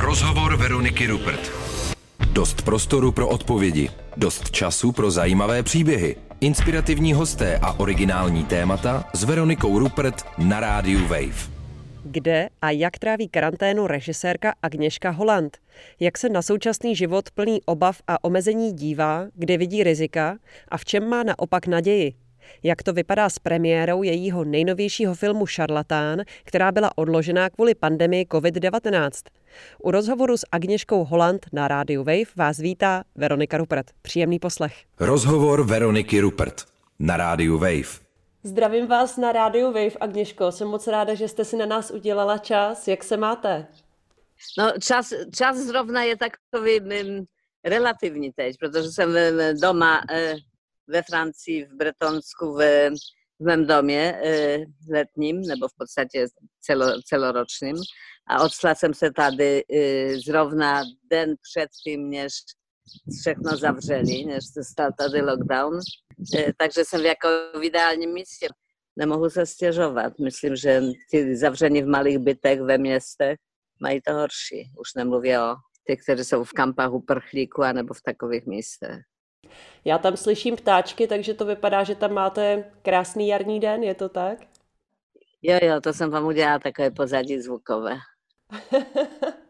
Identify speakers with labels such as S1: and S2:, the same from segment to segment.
S1: Rozhovor Veroniky Rupert. Dost prostoru pro odpovědi, dost času pro zajímavé příběhy, inspirativní hosté a originální témata s Veronikou Rupert na rádiu Wave.
S2: Kde a jak tráví karanténu režisérka Agněška Holland? Jak se na současný život plný obav a omezení dívá, kde vidí rizika a v čem má naopak naději? Jak to vypadá s premiérou jejího nejnovějšího filmu Šarlatán, která byla odložená kvůli pandemii COVID-19? U rozhovoru s Agněškou Holland na rádiu Wave vás vítá Veronika Rupert. Příjemný poslech.
S1: Rozhovor Veroniky Rupert na rádiu Wave.
S2: Zdravím vás na rádiu Wave, Agněško. Jsem moc ráda, že jste si na nás udělala čas. Jak se máte?
S3: No, čas, čas zrovna je takový um, relativní teď, protože jsem doma uh, we Francji, w Bretonsku, w, w Memdomie y, letnim, no bo w podstawie celo, celorocznym, a od odslacem setady y, zrówna den przed tym, niż trzechno zawrzeli, niż startady lockdown. Y, także są jako w idealnym miejscu. No mogę się. Myślę, że zawrzenie w małych bytach, we miastach, ma i to horsi. Już nie mówię o tych, którzy są w kampach u Perchliku, albo w takowych miejscach.
S2: Já tam slyším ptáčky, takže to vypadá, že tam máte krásný jarní den, je to tak?
S3: Jo, jo, to jsem vám udělala takové pozadí zvukové.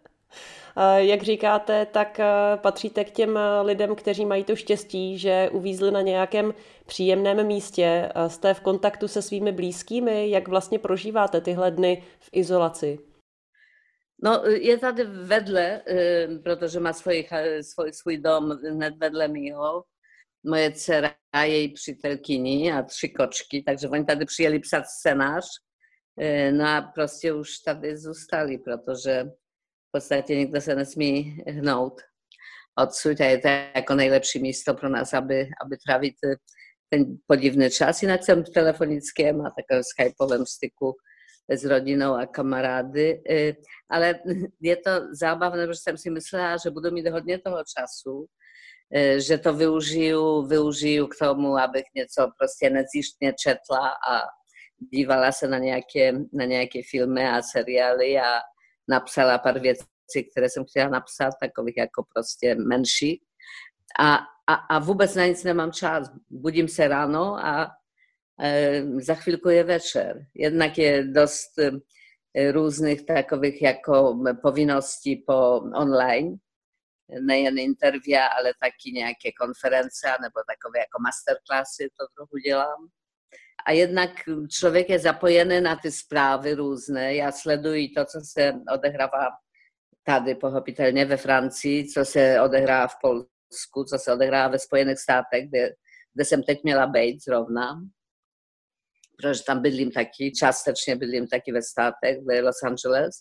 S2: Jak říkáte, tak eh, patříte k těm eh, lidem, kteří mají to štěstí, že uvízli na nějakém příjemném místě. Jste v kontaktu se svými blízkými? Jak vlastně prožíváte tyhle dny v izolaci?
S3: No, je tady vedle, y, protože má svůj, svůj, svůj dom hned vedle mýho. Moje dcera a její přítelkyni a tři kočky, takže oni tady přijeli psat scénář. Y, no a prostě už tady zůstali, protože v podstatě nikdo se nesmí hnout odsud a je to jako nejlepší místo pro nás, aby, aby trávit ten podivný čas. Jinak jsem v telefonickém a takovém skypovém styku s rodinou a kamarády, y, ale je to zábavné, protože jsem si myslela, že budu mít hodně toho y, že to využiju, využiju k tomu, abych něco prostě nezjištně četla a dívala se na nějaké, na nějaké filmy a seriály a napsala pár věcí, které jsem chtěla napsat, takových jako prostě menší. A, a, a vůbec na nic nemám čas. Budím se ráno a za chvilku je večer. Jednak je dost různých takových jako povinností po online, nejen intervia, ale taky nějaké konference nebo takové jako masterclassy, to trochu dělám. A jednak člověk je zapojený na ty zprávy různé. Já sleduji to, co se odehrává tady pochopitelně ve Francii, co se odehrává v Polsku, co se odehrává ve Spojených státech, kde, kde jsem teď měla být zrovna protože tam bydlím taky, částečně bydlím taky ve státech, v Los Angeles.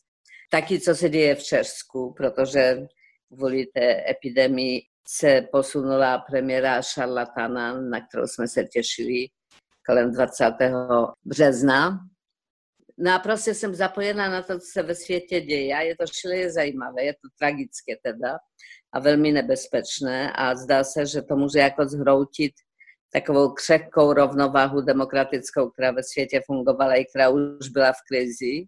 S3: Taky, co se děje v Česku, protože kvůli té epidemii se posunula premiéra Šarlatana, na kterou jsme se těšili kolem 20. března. No a prostě jsem zapojená na to, co se ve světě děje a je to šíleně zajímavé, je to tragické teda a velmi nebezpečné a zdá se, že to může jako zhroutit takovou křehkou rovnováhu demokratickou, která ve světě fungovala i která už byla v krizi.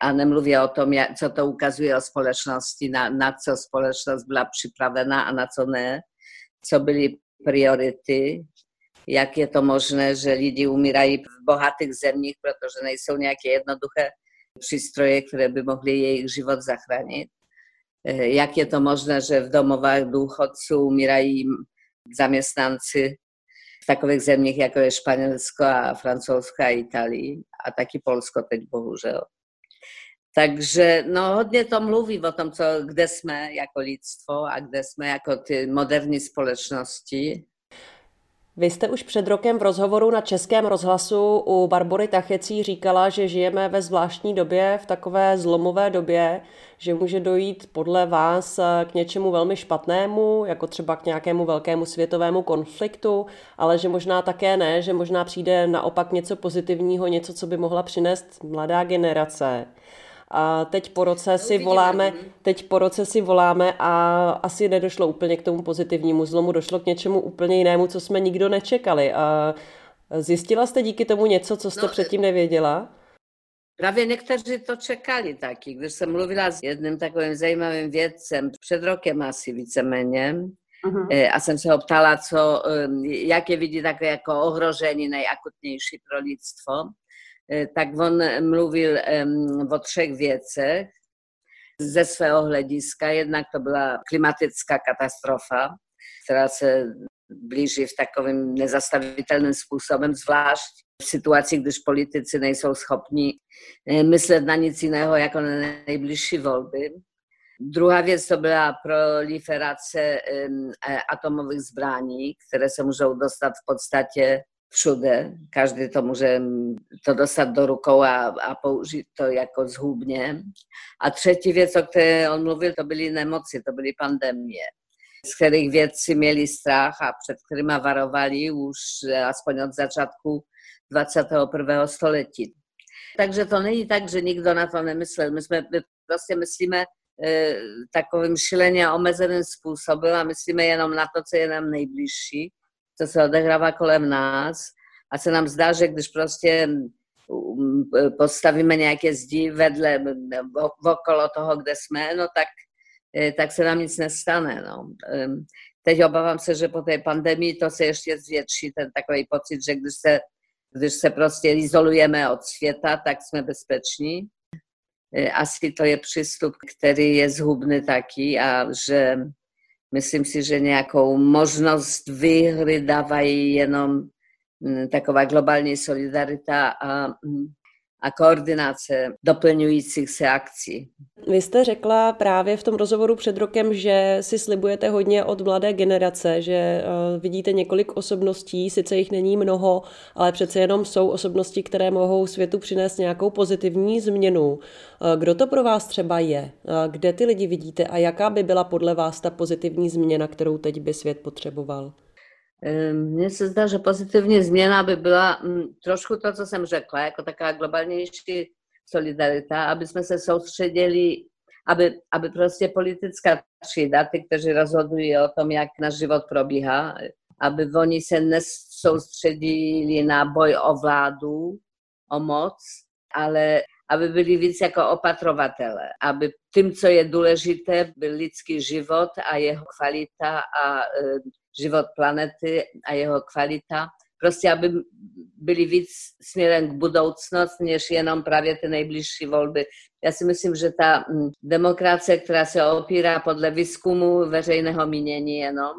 S3: Anem mówię o tym, co to ukazuje o społeczności, na, na co społeczność była przyprawiona, a na co nie, co byli priorytety? jakie to możne, że ludzie umierali w bogatych zemnich, proto że no nie są jakie jednoduche przystroje, które by mogli jej żywot zachranić? E, jakie to możne, że w domowach uchodźców umierali zamiestnancy w takowych zemniach jak Szpanielsko, a Francuzka, Italii, a taki Polsko też bohużel. Takže no, hodně to mluví o tom, co, kde jsme jako lidstvo a kde jsme jako ty moderní společnosti.
S2: Vy jste už před rokem v rozhovoru na Českém rozhlasu u Barbory Tachecí říkala, že žijeme ve zvláštní době, v takové zlomové době, že může dojít podle vás k něčemu velmi špatnému, jako třeba k nějakému velkému světovému konfliktu, ale že možná také ne, že možná přijde naopak něco pozitivního, něco, co by mohla přinést mladá generace. A teď po roce si voláme, teď po roce si voláme a asi nedošlo úplně k tomu pozitivnímu zlomu, došlo k něčemu úplně jinému, co jsme nikdo nečekali. A zjistila jste díky tomu něco, co jste no, předtím nevěděla?
S3: Prawie niektórzy to czekali taki, gdyż jsem mluvila s jednym takovým zajímavým vědcem před rokem asi víceméně, Mhm. E, a jsem se ho ptala, co, jakie widzi takie jako ohrożenie najakutniejsze pro lidstwo. E, tak on mówił o trzech wiecach ze swego hlediska. Jednak to była klimatyczna katastrofa, która się bliży w takim nezastawitelnym sposobem, zwłaszcza w sytuacji, gdyż politycy nie są schopni e, myśleć na nic innego, jak na najbliższe wolby. Druga věc to byla proliferace e, atomowych zbraní, které se můžou dostat v podstatě všude. Každý to může to dostat do rukou a, a to jako zhubně. A třetí věc, o které on mluvil, to byly nemoci, to byly pandemie, z kterých vědci měli strach a před kterými varovali už aspoň od začátku 21. století. Takže to není tak, že nikdo na to nemyslel. My my prostě myslíme E, takovým šilenie omezeným způsobem a myslíme jenom na to, co je nám nejbližší, co se odehrává kolem nás a se nám zdá, že když prostě postavíme nějaké zdi vedle, okolo toho, kde jsme, no tak, e, tak se nám nic nestane. No. Teď obávám se, že po té pandemii to se ještě zvětší, ten takový pocit, že když se, když se prostě izolujeme od světa, tak jsme bezpeční. Y, asi to je přístup, který je zhubný taky a že myslím si, že nějakou možnost výhry dávají jenom mm, taková globální solidarita a mm, a koordinace doplňujících se akcí.
S2: Vy jste řekla právě v tom rozhovoru před rokem, že si slibujete hodně od mladé generace, že uh, vidíte několik osobností, sice jich není mnoho, ale přece jenom jsou osobnosti, které mohou světu přinést nějakou pozitivní změnu. Uh, kdo to pro vás třeba je? Uh, kde ty lidi vidíte a jaká by byla podle vás ta pozitivní změna, kterou teď by svět potřeboval?
S3: Mně se zdá, že pozitivní změna by byla mm, trošku to, co jsem řekla, jako taká globálnější solidarita, aby jsme se soustředili, aby, aby prostě politická třída, ty, kteří rozhodují o tom, jak náš život probíhá, aby oni se nesoustředili na boj o vládu, o moc, ale aby byli víc jako opatrovatele, aby tím, co je důležité, byl lidský život a jeho kvalita a život planety a jeho kvalita. Prostě, aby byli víc směrem k budoucnosti, než jenom právě ty nejbližší volby. Já si myslím, že ta demokracie, která se opírá podle výzkumu veřejného mínění jenom,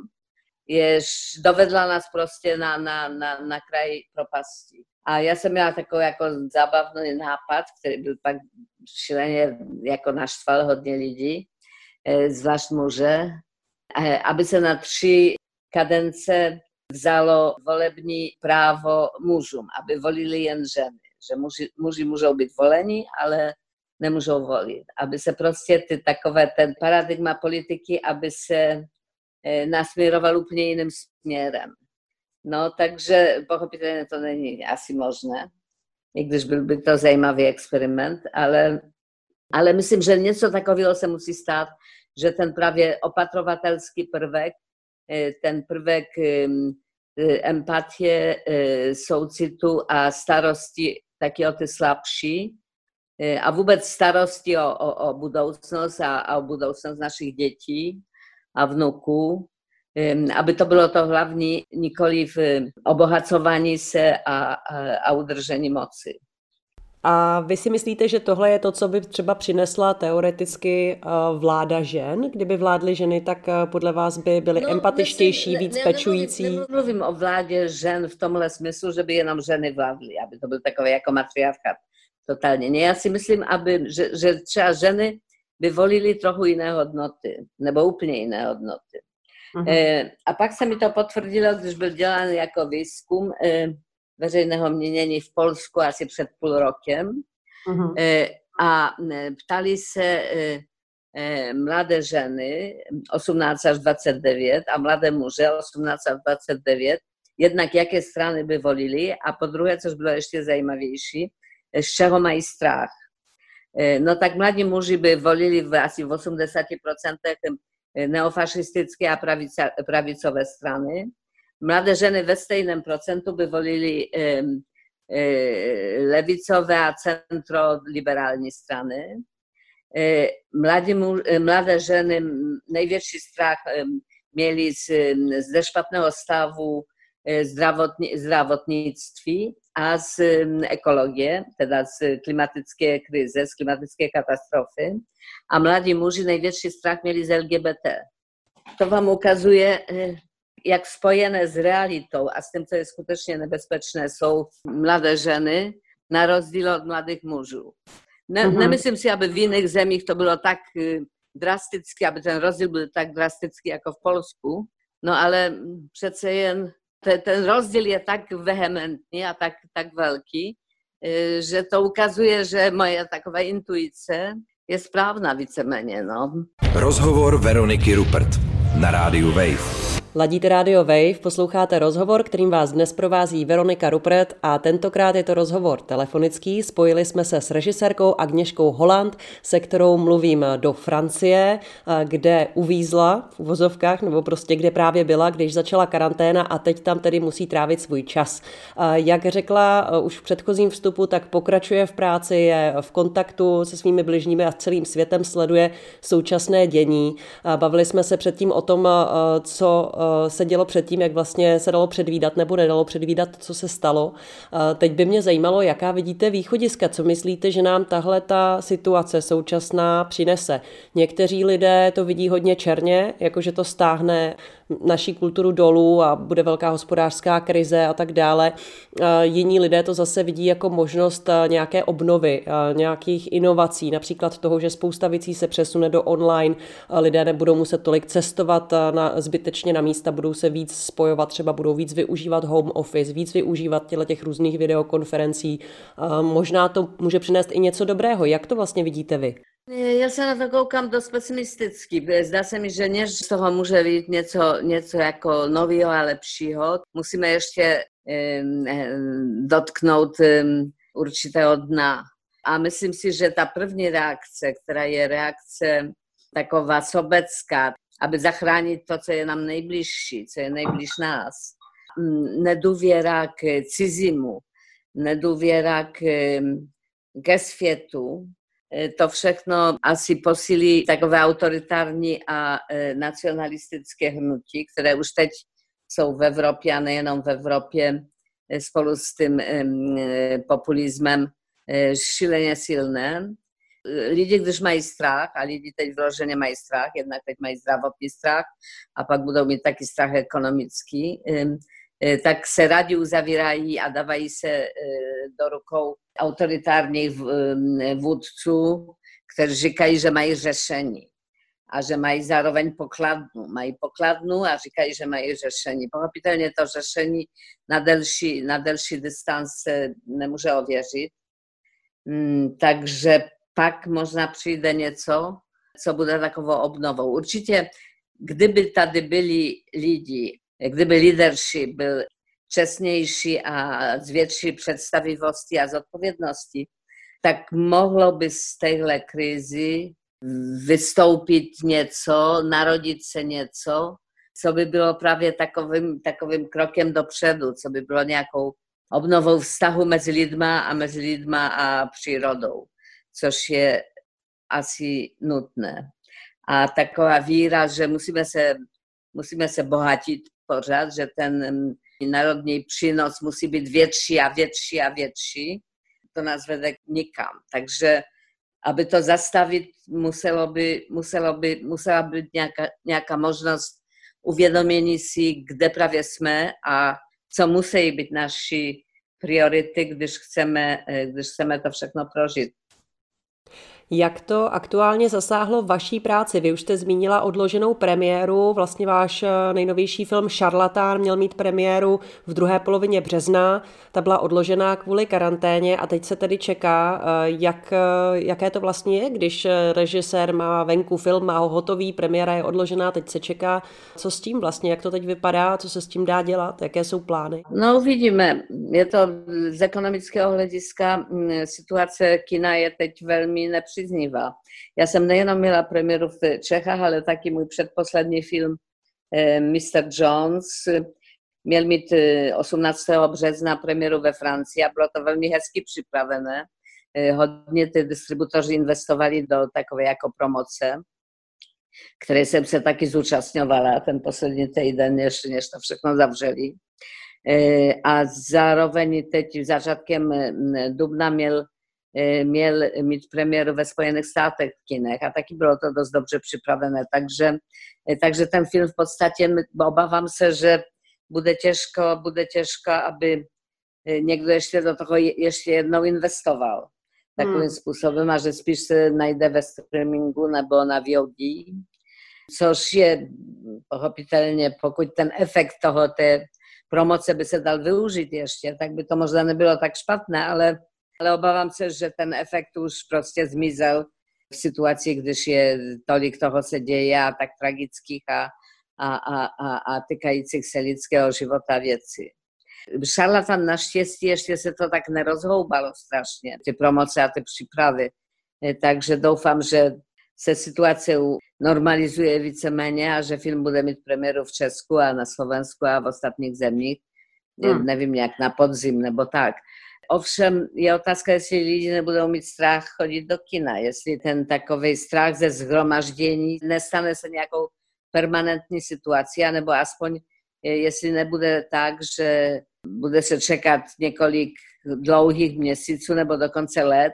S3: jež dovedla nás prostě na, na, na, na kraj propasti. A já jsem měla takový jako zábavný nápad, který byl pak šileně jako naštval hodně lidí, eh, zvlášť muže, eh, aby se na tři kadence vzalo volební právo mužům, aby volili jen ženy. Že muži, muži můžou být voleni, ale nemůžou volit. Aby se prostě ty takové, ten paradigma politiky, aby se e, nasměroval úplně jiným směrem. No, takže pochopitelně to není asi možné, i když byl by to zajímavý experiment, ale, ale myslím, že něco takového se musí že ten právě opatrovatelský prvek E, ten prvek e, empatie, e, soucitu a starosti taky o ty a vůbec starosti o, o, o budoucnost a, a o budoucnost a vnuků, aby to bylo to hlavní, nikoli v obohacování se a, a, a udržení moci.
S2: A vy si myslíte, že tohle je to, co by třeba přinesla teoreticky eh, vláda žen? Kdyby vládly ženy, tak eh, podle vás by byly no, empatičtější, víc ne, pečující?
S3: Nemluvím, nemluvím o vládě žen v tomhle smyslu, že by jenom ženy vládly, aby to byl takový jako matriarchat. Totálně. Ne, já si myslím, aby, že, že třeba ženy by volili trochu jiné hodnoty, nebo úplně jiné hodnoty. Mhm. E, a pak se mi to potvrdilo, gdyż byl dělán jako výzkum veřejného měnění v Polsku asi před půl rokiem. Mhm. E, a ptali se e, mlade ženy 18 aż 29, a mlade muże 18 aż 29, jednak jakie strony by wolili, a po drugie, coś było jeszcze zajmowniejsi, z czego ma i strach. No tak młodzi muži by wolili w, asi w 80% neofaszystyckie, a prawica, prawicowe strany. Mlade żeny w stejnym procentu by wolili e, lewicowe, a centroliberalni strany. E, Mladi, mlade e, żeny największy strach mieli z, z deszpatnego stawu zdravotni, zdravotnictví a z ekologie, teda z klimatické krize, z klimatické katastrofy. A mladí muži największy strach mieli z LGBT. To wam ukazuje, jak spojene z realitą, a z tym, co jest skutecznie niebezpieczne, są młode żeny, na rozdíl od mladých mužů. Ne, mm-hmm. Nemyslím si, aby v jiných zemích to bylo tak drasticky, aby ten rozdíl byl tak drastický jako v Polsku, no ale te, ten rozdíl je tak vehementní a tak, tak velký, że to ukazuje, że moja taková intuice je správna víceméně. No.
S1: Rozhovor Veroniky Rupert na rádiu Wave.
S2: Ladíte Radio Wave, posloucháte rozhovor, kterým vás dnes provází Veronika Rupret a tentokrát je to rozhovor telefonický. Spojili jsme se s režisérkou Agněškou Holland, se kterou mluvím do Francie, kde uvízla v uvozovkách, nebo prostě kde právě byla, když začala karanténa a teď tam tedy musí trávit svůj čas. Jak řekla už v předchozím vstupu, tak pokračuje v práci, je v kontaktu se svými bližními a celým světem sleduje současné dění. Bavili jsme se předtím o tom, co Eh, se dělo předtím, jak vlastně se dalo předvídat nebo nedalo předvídat, co se stalo. Eh, teď by mě zajímalo, jaká vidíte východiska, co myslíte, že nám tahle ta situace současná přinese. Někteří lidé to vidí hodně černě, jakože to stáhne naší kulturu dolů a bude velká hospodářská krize a tak dále. Jiní lidé to zase vidí jako možnost nějaké obnovy, nějakých inovací, například toho, že spousta věcí se přesune do online, lidé nebudou muset tolik cestovat na, zbytečně na místa, budou se víc spojovat, třeba budou víc využívat home office, víc využívat těch různých videokonferencí. Možná to může přinést i něco dobrého. Jak to vlastně vidíte vy?
S3: Ja sa na to koukám dosť pesimisticky. Zdá sa mi, že než z toho môže byť niečo, niečo ako nového a lepšího, musíme ešte um, dotknúť um, určitého dna. A myslím si, že ta první reakce, která je reakce taková sobecká, aby zachránit to, co je nám nejbližší, co je nejbliž nás. Nedůvěra k cizímu, nedůvěra k, ke světu, to všechno asi posílí takové autoritární a e, nacionalistické hnutí, které už teď jsou v Evropě a nejenom v Evropě e, spolu s tím populizmem šíleně silné. Lidi, když mají strach, a lidi teď vloženě mají strach, jednak teď mají zdravotní strach a pak budou mít taky strach ekonomický, E, tak se radiu zawierali, a dawali se e, do rukou autorytarnych wódców, którzy rzekali, że mają rzeszeni, a że mają zarowań pokladnu. Mają pokladnu, a rzekali, że mają rzeszeni. Pochopitelnie to rzeszeni na dalszy, na dalszy dystans e, nie może uwierzyć. Mm, także pak można przyjdę nieco, co będzie takowo obnową. Určitě, gdyby tady byli lidi, gdyby leadership byl wczesniejsi, a z większej przedstawiwości, a z odpowiedności, tak mogłoby z tej kryzy wystąpić nieco, narodzić się nieco, co by było prawie takowym, takowym krokiem do przodu, co by było niejaką obnową wstachu między ludźmi, a między ludźmi a przyrodą, coś je asi nutne. A taka wira, że musimy się, musimy się bohacić pořád, że ten narodní přínos musí být větší a větší a větší, to nás vede nikam. Takže aby to zastavit, muselo by, muselo by, musela být nějaká, nějaká možnost uvědomění si, kde právě jsme a co musí být naši priority, když chceme, když chceme to všechno prožít.
S2: Jak to aktuálně zasáhlo vaší práci? Vy už jste zmínila odloženou premiéru, vlastně váš eh, nejnovější film Šarlatán měl mít premiéru v druhé polovině března, ta byla odložená kvůli karanténě a teď se tedy čeká, eh, jak, eh, jaké to vlastně je, když režisér má venku film, má ho hotový, premiéra je odložená, teď se čeká, co s tím vlastně, jak to teď vypadá, co se s tím dá dělat, jaké jsou plány?
S3: No uvidíme, je to z ekonomického hlediska, mm, situace kina je teď velmi nepříjemná příznivá. Já jsem nejenom měla premiéru v Čechách, ale taky můj předposlední film eh, Mr. Jones Miał mieć 18 března premieru we Francji, a było to veľmi hezky připravené. Hodně ty dystrybutorzy inwestowali do takové jako promoce, které jsem se taky zúčastňovala ten poslední týden, než, než to všechno zavřeli. A zároveň teď zaczątkiem dubna miał miał mieć premierę we Spojenych Stanach w kinach, a taki było to dość dobrze przyprawione. Także, także ten film w podstawie, bo obawiam się, że będzie ciężko, będzie ciężko, aby niekto jeszcze do tego jeszcze jedną inwestował. Takim hmm. sposobem, a że spisz najdę we streamingu albo na VOD, což je pochopitelně, pokud ten efekt toho, té promoce by se dal využít ještě, tak by to možná nebylo tak špatné, ale ale obawiam się, że ten efekt już proste zmizel w sytuacji, gdyż je tolik toho se dzieje, a tak tragickich, a, a, a, a, a tykających se lidského života věci. Szarlatan na szczęście jeszcze się to tak nie rozhołbało strasznie, te promocje, a te przyprawy. Także doufam, że se sytuacja normalizuje víceméně a że film bude mieć premieru w Czesku, a na Słowensku, a w ostatnich zemích. Hmm. Nie wiem jak na podzim, bo tak. Owszem, je otázka, jestli lidi nebudou mít strach chodit do kina, jestli ten takový strach ze zhromaždění nestane se nějakou permanentní situací, nebo aspoň e, jestli nebude tak, že bude se čekat několik dlouhých měsíců nebo dokonce let,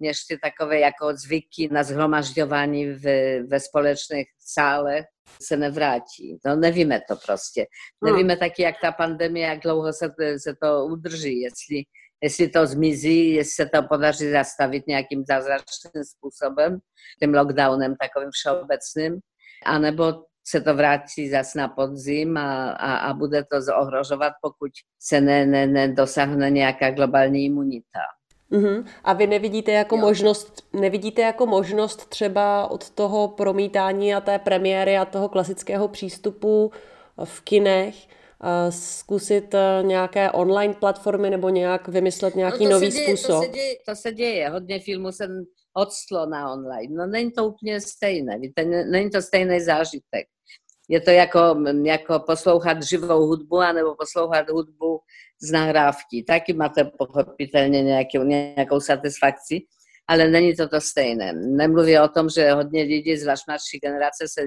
S3: než ty takové jako zvyky na zhromažďování v, ve společných sálech se nevrátí. No nevíme to prostě. No. Nevíme taky, jak ta pandemie, jak dlouho se, se to udrží, jestli jeśli to zmizí, jeśli się to podarzy zastawić nejakým zázračným spôsobem, tym lockdownem takovým všeobecným, anebo se to vrátí zas na podzim a, a, a bude to zohrožovat, pokud se ne, ne, nedosáhne nějaká globální imunita.
S2: Uh-huh. A vy nevidíte jako jo. možnost, nevidíte jako možnost třeba od toho promítání a té premiéry a toho klasického přístupu v kinech zkusit eh, nějaké online platformy nebo nějak vymyslet nějaký no nový děje, způsob?
S3: To se, děje, to se děje. Hodně filmů se odstlo na online. No není to úplně stejné. Víte, není to stejný zážitek. Je to jako, jako poslouchat živou hudbu anebo poslouchat hudbu z nahrávky. Taky máte pochopitelně nějakou, nějakou satisfakci, ale není to to stejné. Nemluví o tom, že hodně lidí, zvlášť mladší generace, se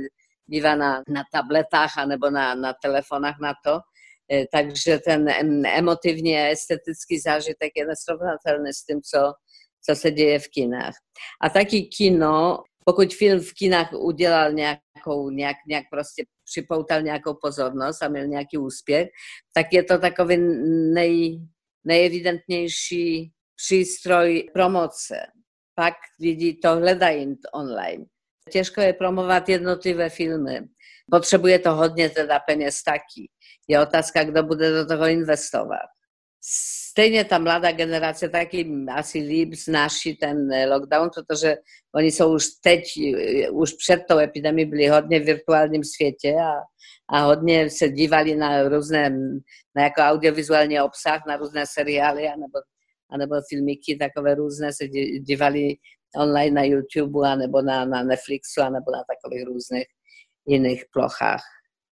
S3: bywa na, na tabletach albo na, na telefonach na to. E, także ten emotywnie estetycki zażytek jest równocelny z tym, co, co się dzieje w kinach. A takie kino, pokud film w kinach udzielał nejakou, nejak, nejak a měl nějaký úspěch, tak je to takový nej, nejevidentnější přístroj promoce. Pak lidi to hledají online. Těžko je promovat jednotlivé filmy. Potřebuje to hodně teda peněz taky. Je otázka, kdo bude do toho investovat. Stejně ta mladá generace taky asi líp znáší ten lockdown, protože oni jsou už teď, už před tou epidemií byli hodně v virtuálním světě a, a hodně se dívali na různé, na jako audiovizuální obsah, na různé seriály anebo, anebo filmiky takové různé, se dívali online na YouTube, anebo na, na Netflixu, anebo na takových různých jiných plochách.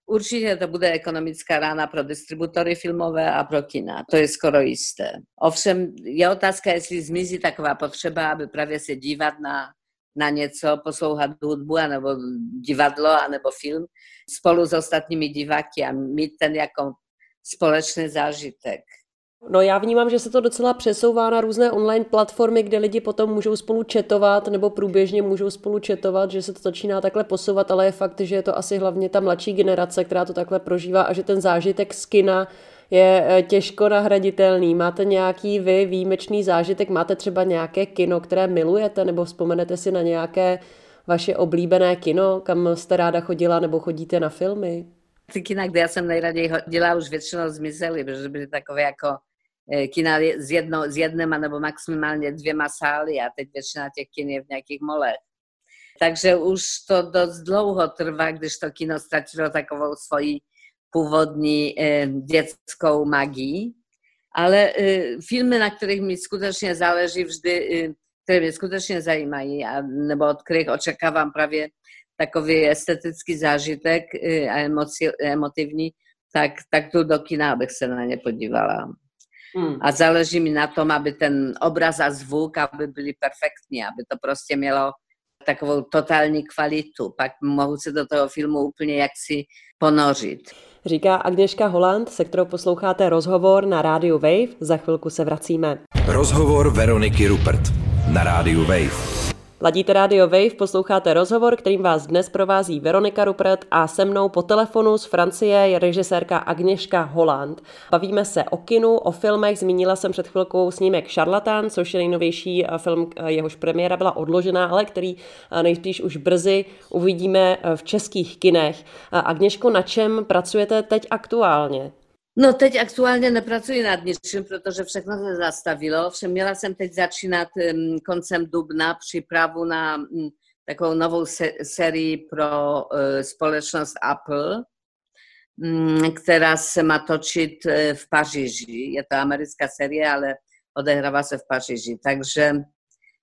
S3: Určite to bude ekonomická rána pro dystrybutory filmové a pro kina. To je skoro jisté. Ovšem je otázka, jestli zmizí taková potřeba, aby právě se dívat na, na něco, poslouchat hudbu, anebo divadlo, anebo film spolu s ostatními diváky a mít ten jako společný zážitek.
S2: No já vnímám, že se to docela přesouvá na různé online platformy, kde lidi potom můžou spolu četovat nebo průběžně můžou spolu četovat, že se to začíná takhle posouvat, ale je fakt, že je to asi hlavně ta mladší generace, která to takhle prožívá a že ten zážitek z kina je eh, těžko nahraditelný. Máte nějaký vy výjimečný zážitek? Máte třeba nějaké kino, které milujete nebo vzpomenete si na nějaké vaše oblíbené kino, kam jste ráda chodila nebo chodíte na filmy?
S3: Kina, kde já jsem nejraději chodila, už většinou zmizely, protože byly takové jako E, kina z, jedno, z jednym albo maksymalnie dwiema sali, a teď většina těch kin je v nějakých molech. Takže už to dość dlouho trwa, gdyż to kino straciło taką swoją původní e, dziecką magii. Ale e, filmy, na których mi skutecznie zależy, wżdy, które mnie skutecznie zajímají, a, nebo od których oczekawam prawie takowy estetycki zážitek e, a emoci, emotywny, tak, tak tu do kina bych se na ně podívala. Hmm. A záleží mi na tom, aby ten obraz a zvuk, aby byli perfektní, aby to prostě mělo takovou totální kvalitu. Pak mohu se do toho filmu úplně jaksi ponořit.
S2: Říká Agněška Holland, se kterou posloucháte rozhovor na rádiu Wave. Za chvilku se vracíme.
S1: Rozhovor Veroniky Rupert na rádiu Wave.
S2: Ladíte Radio Wave, posloucháte rozhovor, kterým vás dnes provází Veronika Rupert a se mnou po telefonu z Francie je režisérka Agněška Holland. Bavíme se o kinu, o filmech, zmínila jsem před chvilkou snímek Šarlatán, což je nejnovější eh, film, eh, jehož premiéra byla odložená, ale který eh, nejspíš už brzy uvidíme v českých kinech. Agněško, na čem pracujete teď aktuálně?
S3: No teď aktuálně nepracuji no, nad ničím, protože všechno se zastavilo. Všem měla jsem teď začínat um, koncem dubna přípravu na um, taką nową se serię pro e, społeczność Apple, która ma toczyć e, w Paryżu. Jest to amerykańska seria, ale odehráva się w Paryżu. Także,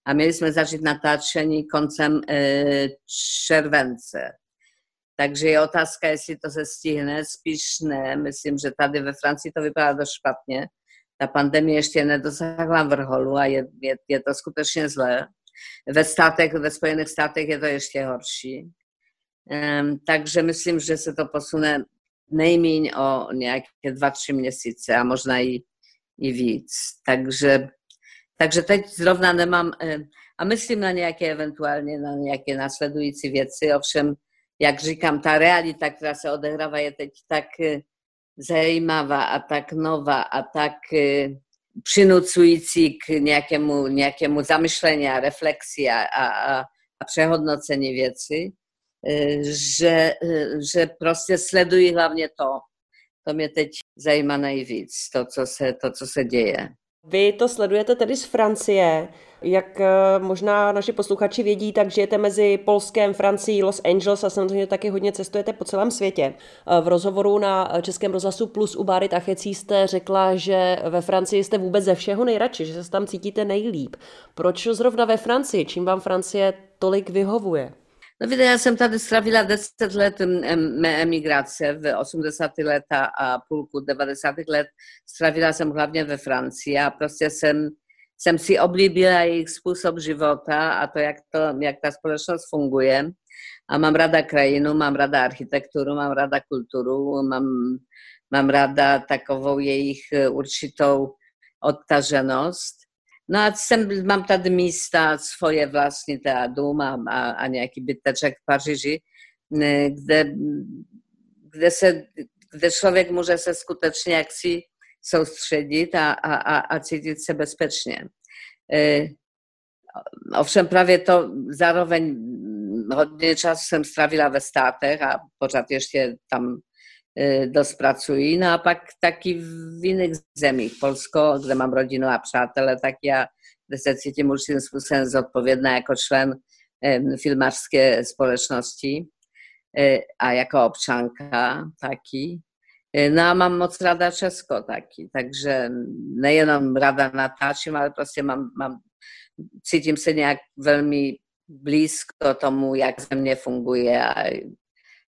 S3: a mieliśmy zacząć natáčení koncem y, e, czerwca. Takže je otázka, jestli to se stihne, spíš ne. Myslím, že tady ve Francii to vypadá dost špatně. Ta pandemie ještě nedosáhla vrholu a je, je, je to skutečně zlé. Ve státech, ve Spojených státech je to ještě horší. Um, takže myslím, že se to posune nejmíň o nějaké dva, tři měsíce a možná i, i víc. Takže, takže teď zrovna nemám, a myslím na nějaké eventuálně, na nějaké následující věci, ovšem jak říkám, ta realita, která se odehrává, je teď tak e, zajímavá a tak nová a tak e, přinucující k nějakému, nějakému zamyšlení a reflexi a, a, a přehodnocení věci, e, že, že prostě sledují hlavně to. To mě teď zajímá nejvíc, to, co se, to, co se děje.
S2: Vy to sledujete tedy z Francie. Jak eh, možná naši posluchači vědí, tak žijete mezi Polskem, Francií, Los Angeles a samozřejmě taky hodně cestujete po celém světě. Eh, v rozhovoru na Českém rozhlasu Plus u Báry Tachecí jste řekla, že ve Francii jste vůbec ze všeho nejradši, že se tam cítíte nejlíp. Proč zrovna ve Francii? Čím vám Francie tolik vyhovuje?
S3: No víte, já jsem tady stravila 10 let emigrace v 80. let a půlku 90. let. Stravila jsem hlavně ve Francii a prostě jsem, jsem si oblíbila jejich způsob života a to jak, to, jak ta společnost funguje. A mám ráda krajinu, mám ráda architekturu, mám ráda kulturu, mám, mám ráda takovou jejich určitou odtaženost. No a jsem, mám tady místa svoje vlastní, teda dům a, a, nějaký byteček v Paříži, kde, kde, se, kde člověk může se skutečně jaksi soustředit a, a, a, a cítit se bezpečně. E, ovšem právě to zároveň hodně času jsem strávila ve státech a pořád ještě tam E, dost pracují. No a pak taky v jiných zemích, Polsko, kde mám rodinu a přátele, tak já se cítím určitým způsobem zodpovědná jako člen filmařské společnosti e, a jako občanka taky. E, no a mám moc ráda Česko taky, takže nejenom ráda natáčím, ale prostě mám, mám, cítím se nějak velmi blízko tomu, jak země funguje a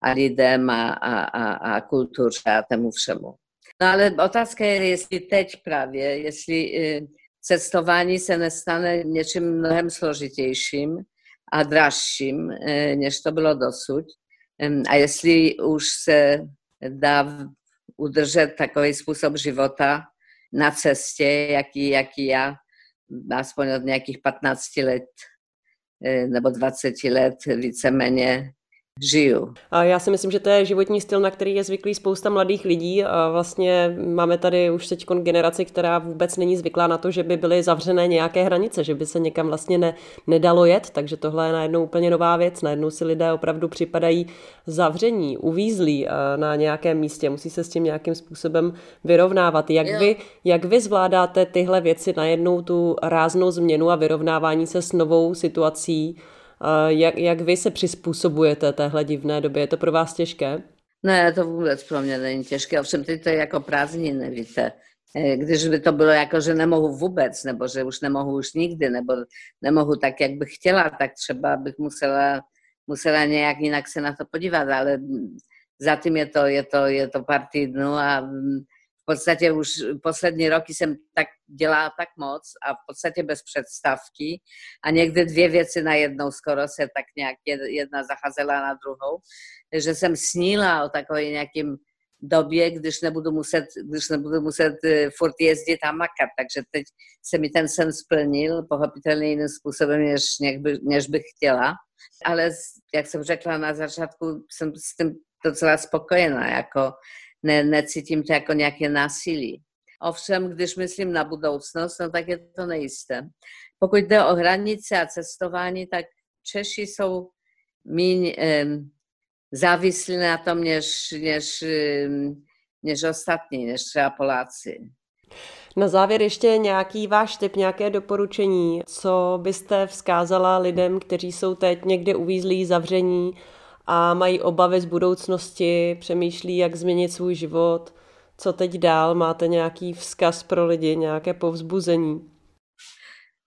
S3: a lidem a, a, a, kulturze a temu všemu. No ale otázka je, jestli teď právě, jestli y, cestování se nestane něčím mnohem složitějším a dražším, y, než to bylo dosud. A jestli už se dá udržet takový způsob života na cestě, jaký, jaký já, aspoň od nějakých 15 let y, nebo 20 let víceméně žiju.
S2: A já si myslím, že to je životní styl, na který je zvyklý spousta mladých lidí. A vlastně máme tady už teď generaci, která vůbec není zvyklá na to, že by byly zavřené nějaké hranice, že by se někam vlastně ne, nedalo jet, takže tohle je najednou úplně nová věc. Najednou si lidé opravdu připadají zavření, uvízlí na nějakém místě, musí se s tím nějakým způsobem vyrovnávat. Jak vy, jak vy zvládáte tyhle věci najednou tu ráznou změnu a vyrovnávání se s novou situací? Jak, jak vy se přizpůsobujete téhle divné době? Je to pro vás těžké?
S3: Ne, to vůbec pro mě není těžké. Ovšem teď to je jako prázdniny, víte. E, když by to bylo jako, že nemohu vůbec, nebo že už nemohu už nikdy, nebo nemohu tak, jak bych chtěla, tak třeba bych musela, musela nějak jinak se na to podívat, ale za tym je to, je to, je to pár týdnů a v podstatě už poslední roky jsem tak tak moc a v podstatě bez představky a někdy dvě věci na jednou skoro se tak nějak jedna zacházela na druhou, že jsem snila o takový nějakým době, když nebudu muset, když nebudu muset e, furt jezdit a makat. Takže teď se mi ten sen splnil, pochopitelně jiným způsobem, než, než bych chtěla. Ale jak jsem řekla na začátku, jsem s tím docela spokojená, jako ne, necítím to jako nějaké násilí. Ovšem, když myslím na budoucnost, no tak je to nejisté. Pokud jde o hranice a cestování, tak Češi jsou míň um, závislí na tom, než, než, než ostatní, než třeba Poláci.
S2: Na závěr ještě nějaký váš tip, nějaké doporučení, co byste vzkázala lidem, kteří jsou teď někde uvízlí, zavření a mají obavy z budoucnosti, přemýšlí, jak změnit svůj život, co teď dál, máte nějaký vzkaz pro lidi, nějaké povzbuzení?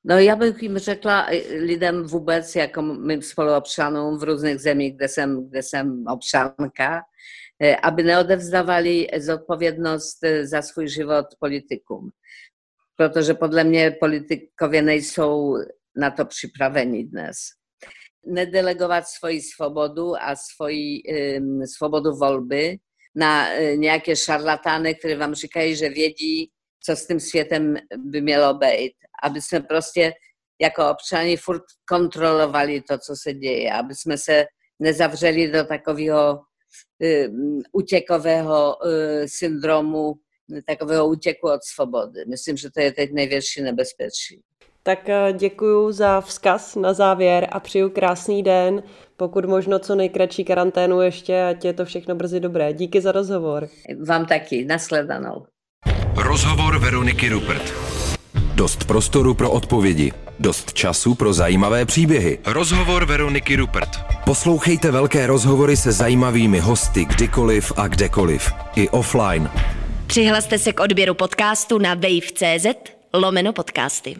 S3: No já bych jim řekla lidem vůbec, jako mým spoluobčanům v různých zemích, kde jsem, kde jsem občanka, eh, aby neodevzdávali zodpovědnost eh, za svůj život politikům. Protože podle mě politikowie nejsou na to připraveni dnes nedelegować swojej swobody, a swojej swobody wolby na e, nejaké šarlatány, ktoré vám říkají, že vědí, co s tím světem by mělo být. Aby jsme jako občani furt kontrolovali to, co se děje, aby jsme se nezavřeli do takového um, utěkového uh, syndromu, takového útěku od svobody. Myslím, že to je teď největší.
S2: Tak eh, děkuji za vzkaz na závěr a přeju krásný den. Pokud možno co nejkratší karanténu ještě, ať je to všechno brzy dobré. Díky za rozhovor.
S3: Vám taky. Nasledanou.
S1: Rozhovor Veroniky Rupert. Dost prostoru pro odpovědi. Dost času pro zajímavé příběhy. Rozhovor Veroniky Rupert. Poslouchejte velké rozhovory se zajímavými hosty kdykoliv a kdekoliv. I offline.
S4: Přihlaste se k odběru podcastu na wave.cz lomeno podcasty.